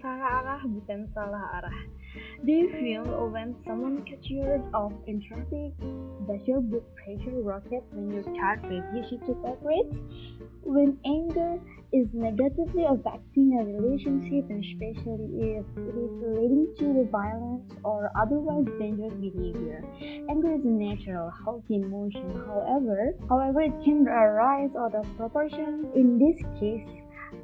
salah arah bukan salah arah. Do you feel when someone catch you off in traffic? Does your blood pressure rocket when your child refuses to cooperate? When anger is negatively affecting a relationship, especially if it is leading to the violence or otherwise dangerous behavior. Anger is a natural, healthy emotion. However, however, it can arise out of proportion. In this case,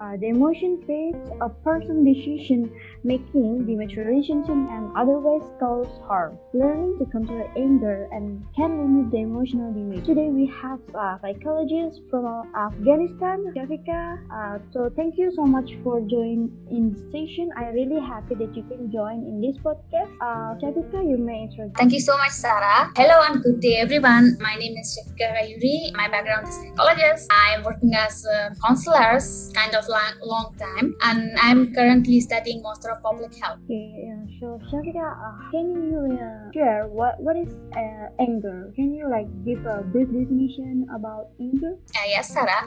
uh, the emotion fades a person's decision making, relationship, and otherwise cause harm. Learning to control anger and can limit the emotional damage. Today we have a psychologist from Afghanistan, Shafiqa. Uh, so thank you so much for joining in the station. I'm really happy that you can join in this podcast. Uh, Shafiqa, you may introduce. Thank you so much, Sarah. Hello and good day, everyone. My name is Shafiqa Rayuri. My background is psychologist. I'm working as a counselor, kind of long, long time, and I'm currently studying Master of Public Health. Okay, uh, so Shafiqa, uh, can you uh, share what what is uh, anger? Can you like give a brief definition about anger? Uh, yes, Sarah.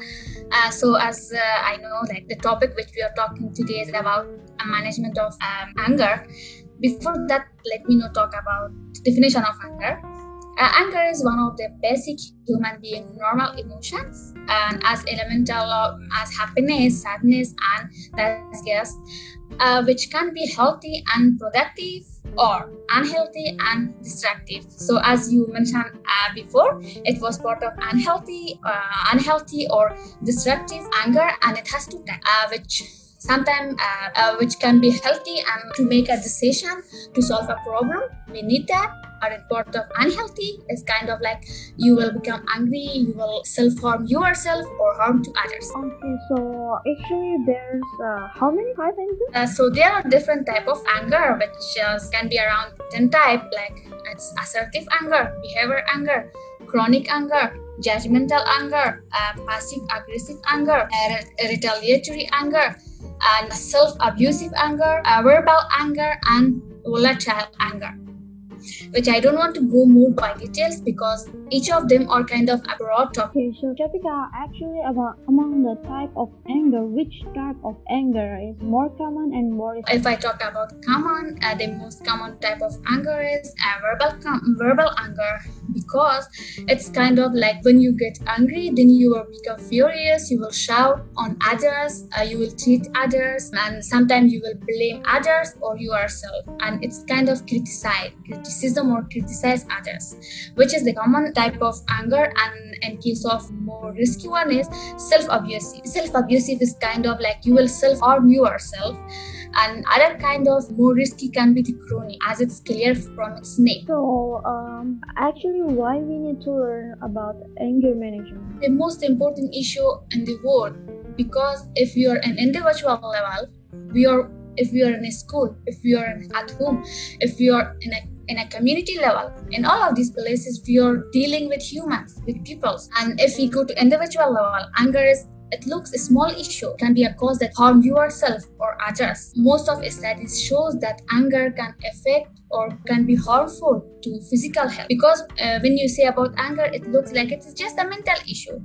Uh, so as uh, I know, like the topic which we are talking today is about management of um, anger. Before that, let me now talk about definition of anger. Uh, anger is one of the basic human being normal emotions and as elemental as happiness, sadness, and disgust, uh, which can be healthy and productive or unhealthy and destructive. So, as you mentioned uh, before, it was part of unhealthy, uh, unhealthy or destructive anger, and it has to types, uh, which sometimes uh, uh, which can be healthy and to make a decision to solve a problem. We need that are in part of unhealthy is kind of like you will become angry you will self-harm yourself or harm to others Okay, so actually there's uh, how many type anger? uh, so there are different type of anger which uh, can be around 10 type like it's assertive anger behavior anger chronic anger judgmental anger uh, passive aggressive anger uh, retaliatory anger and self-abusive anger uh, verbal anger and volatile anger which I don't want to go more by details because each of them are kind of a broad topic. Okay, so Jessica, actually about among the type of anger, which type of anger is more common and more If I talk about common, uh, the most common type of anger is uh, verbal com- verbal anger. Because it's kind of like when you get angry, then you will become furious, you will shout on others, uh, you will treat others, and sometimes you will blame others or yourself, and it's kind of criticize, criticism or criticize others, which is the common type of anger. And in case of more risky one is self-abusive. Self-abusive is kind of like you will self-harm yourself and other kind of more risky can be the crony, as it's clear from its name So, um, actually, why we need to learn about anger management? the most important issue in the world because if you are an individual level we are if we are in a school if we are at home if we are in a in a community level. In all of these places we are dealing with humans with peoples. And if we go to individual level anger is it looks a small issue can be a cause that harm yourself or others. Most of studies shows that anger can affect or can be harmful to physical health. Because uh, when you say about anger it looks like it's just a mental issue.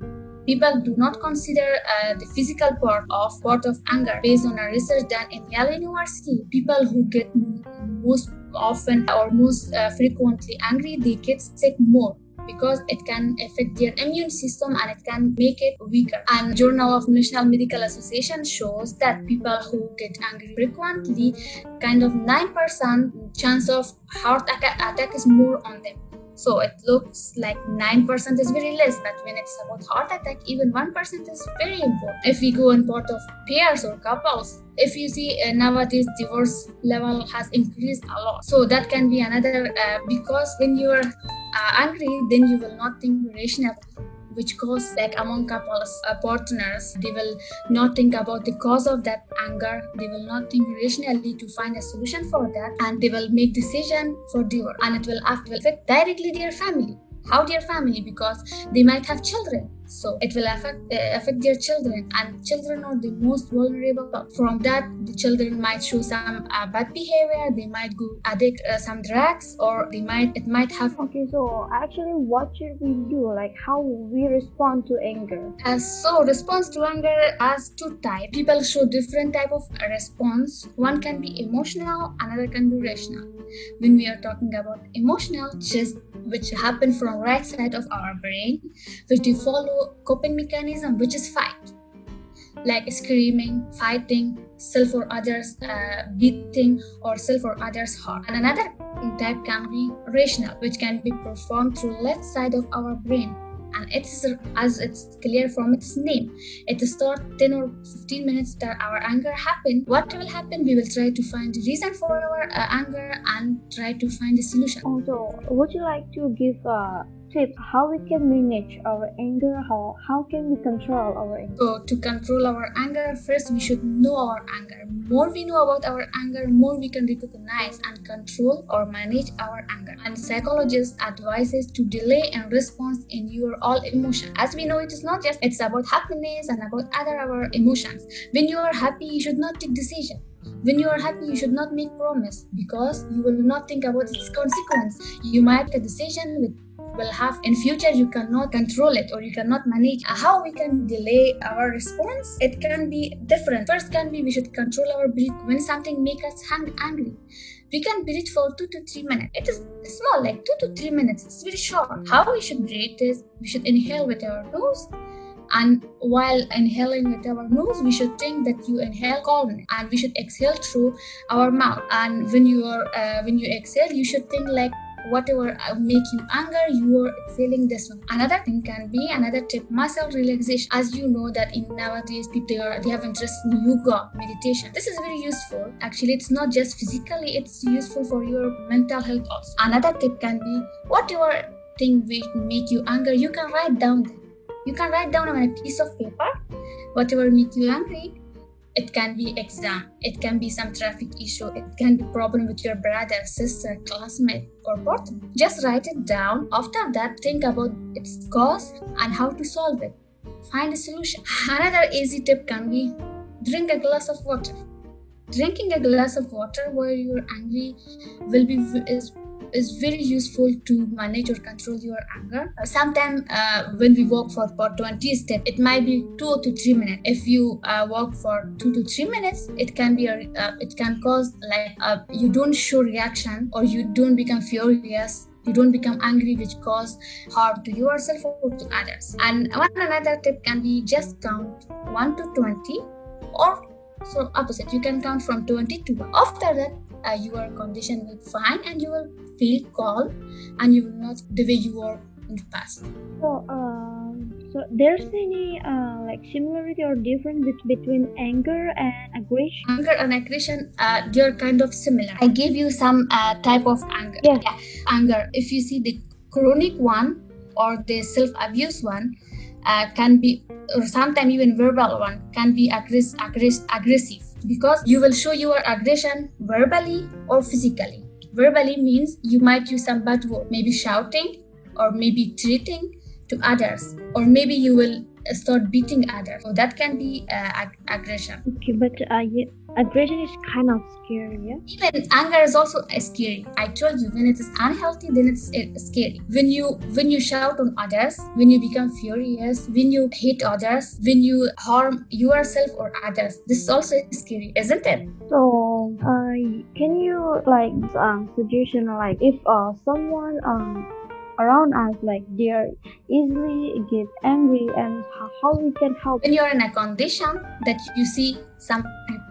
People do not consider uh, the physical part of part of anger. Based on a research done in yale university people who get most often or most uh, frequently angry they get sick more because it can affect their immune system and it can make it weaker. And Journal of National Medical Association shows that people who get angry frequently, kind of 9% chance of heart attack, attack is more on them. So it looks like 9% is very less, but when it's about heart attack, even 1% is very important. If we go in part of pairs or couples, if you see uh, nowadays divorce level has increased a lot. So that can be another uh, because when you're uh, angry, then you will not think rationally which goes like among couples partners. They will not think about the cause of that anger. They will not think rationally to find a solution for that. And they will make decision for divorce and it will affect directly their family how their family because they might have children. So it will affect uh, affect their children and children are the most vulnerable. From that the children might show some uh, bad behavior they might go addict uh, some drugs or they might it might have okay so actually what should we do? Like how we respond to anger? Uh, so response to anger has two types people show different type of response. One can be emotional another can be rational when we are talking about emotional just which happen from right side of our brain which we follow coping mechanism which is fight. Like screaming fighting self or others uh, beating or self or others harm. And another type can be rational which can be performed through left side of our brain and it's as it's clear from its name. It start 10 or 15 minutes that our anger happen what will happen? We will try to find the reason for our uh, anger and try to find a solution. Also would you like to give uh, how we can manage our anger how how can we control our anger? So to control our anger first we should know our anger. More we know about our anger more we can recognize and control or manage our anger. And psychologists advises to delay and response in your all emotion. As we know it is not just it's about happiness and about other our emotions. When you are happy you should not take decision. When you are happy you should not make promise because you will not think about its consequence. You might take a decision with will have in future you cannot control it or you cannot manage how we can delay our response it can be different. First can be we should control our breath. When something make us angry we can breathe for two to three minutes. It is small like two to three minutes it's very short. How we should breathe is we should inhale with our nose and while inhaling with our nose we should think that you inhale calmly and we should exhale through our mouth. And when you are uh, when you exhale you should think like whatever uh, make you anger you are feeling this one. Another thing can be another tip muscle relaxation. As you know that in nowadays people are, they have interest in yoga meditation. This is very useful. Actually it's not just physically it's useful for your mental health also. Another tip can be whatever thing which make you anger you can write down you can write down on a piece of paper whatever make you angry it can be exam it can be some traffic issue it can be problem with your brother sister classmate or partner. Just write it down. After that think about its cause and how to solve it. Find a solution. Another easy tip can be drink a glass of water. Drinking a glass of water while you're angry will be is is very useful to manage or control your anger. Uh, Sometimes uh, when we walk for about 20 steps, it might be two to three minutes. If you uh, walk for two to three minutes, it can be a, uh, it can cause like uh, you don't show reaction or you don't become furious you don't become angry which cause harm to yourself or to others and one another tip can be just count 1 to 20 or so opposite you can count from 20 to 1 after that uh, your condition will fine and you will feel calm and you will not the way you were in the past. So um so there's any uh, like similarity or difference between anger and aggression? Anger and aggression uh, they're kind of similar. I gave you some uh, type of anger. Yeah. yeah. Anger. If you see the chronic one or the self-abuse one uh, can be or sometimes even verbal one can be aggress- aggress- aggressive because you will show your aggression verbally or physically. Verbally means you might use some bad word, maybe shouting or maybe treating to others, or maybe you will start beating others. So that can be uh, ag- aggression. Okay, but uh, yeah, aggression is kind of scary, yeah? Even anger is also scary. I told you when it is unhealthy, then it's scary. When you when you shout on others, when you become furious, when you hate others, when you harm yourself or others, this is also scary, isn't it? So, uh, can you like um suggestion like if uh someone um around us like they are easily get angry and how we can help. When you're in a condition that you see some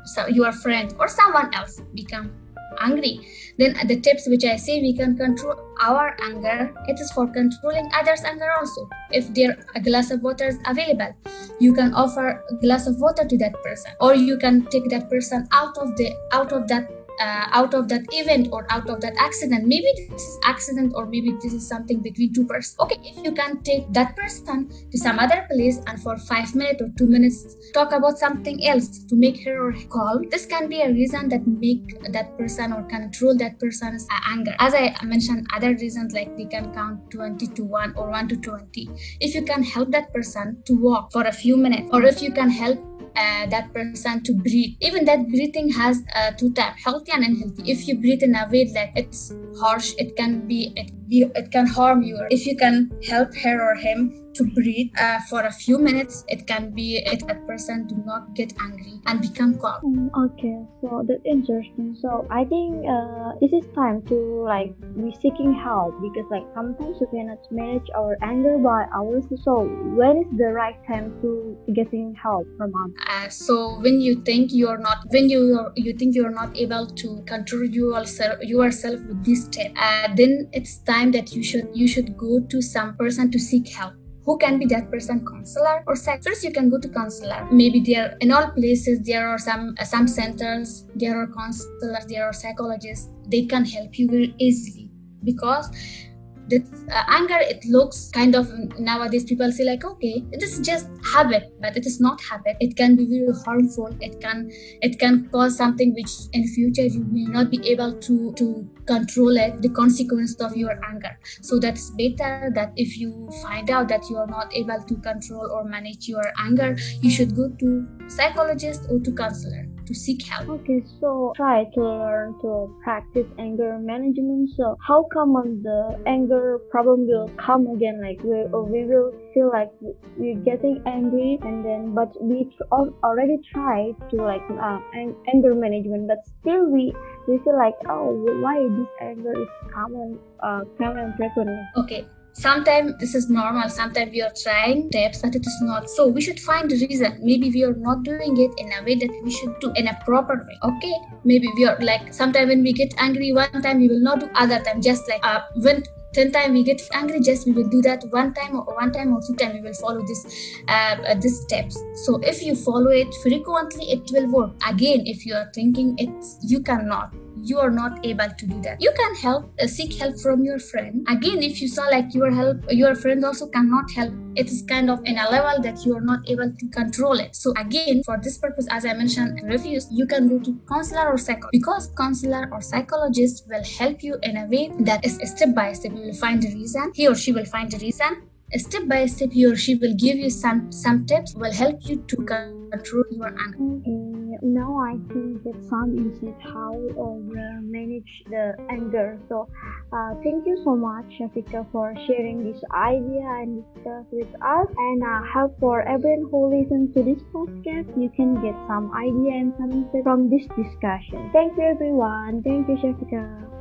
so your friend or someone else become angry then the tips which i say we can control our anger. It is for controlling others anger also. If there a glass of water is available you can offer a glass of water to that person or you can take that person out of the out of that uh, out of that event or out of that accident. Maybe this is accident or maybe this is something between two persons. Okay if you can take that person to some other place and for five minutes or two minutes talk about something else to make her or calm this can be a reason that make that person or control that person's anger. As i mentioned other reasons like they can count 20 to 1 or 1 to 20 if you can help that person to walk for a few minutes or if you can help uh, that person to breathe. Even that breathing has uh, two types, healthy and unhealthy. If you breathe in a way that it's harsh, it can be it, it can harm you. If you can help her or him to breathe uh, for a few minutes it can be it a person do not get angry and become calm. Mm, okay so that's interesting. So i think uh, this is time to like be seeking help because like sometimes we cannot manage our anger by ourselves. So when is the right time to getting help from others? Uh, so when you think you're not when you you think you're not able to control yourself yourself with this step uh, then it's time that you should you should go to some person to seek help who can be that person counselor or psych first you can go to counselor. Maybe there in all places there are some uh, some centers there are counselors there are psychologists. They can help you very easily because the uh, anger it looks kind of nowadays people say like okay this is just habit but it is not habit. It can be very harmful. It can it can cause something which in future you may not be able to to control it the consequence of your anger. So that's better that if you find out that you are not able to control or manage your anger you should go to psychologist or to counselor to seek help. Okay, so try to learn to practice anger management. So how common the anger problem will come again? Like we we will feel like we're getting angry, and then but we already tried to like uh, anger management, but still we we feel like oh why this anger is common uh common frequently. Okay sometimes this is normal. Sometimes we are trying steps but it is not. So we should find the reason. Maybe we are not doing it in a way that we should do in a proper way okay? Maybe we are like sometimes when we get angry one time we will not do other time just like uh when 10 times we get angry just we will do that one time or one time or two time we will follow this uh, uh, these steps. So if you follow it frequently it will work. Again if you are thinking it's you cannot you are not able to do that. You can help uh, seek help from your friend. Again if you saw like your help your friend also cannot help it is kind of in a level that you are not able to control it. So again for this purpose as i mentioned refuse. You can go to counselor or psychologist because counselor or psychologist will help you in a way that is step by step. You will find the reason he or she will find the reason. Step by step he or she will give you some some tips will help you to control your anger. Now i think that some is how uh, manage the anger. So uh, thank you so much Shafiqa for sharing this idea and discuss with us. And I uh, hope for everyone who listens to this podcast you can get some idea and some insight from this discussion. Thank you everyone. Thank you Shafiqa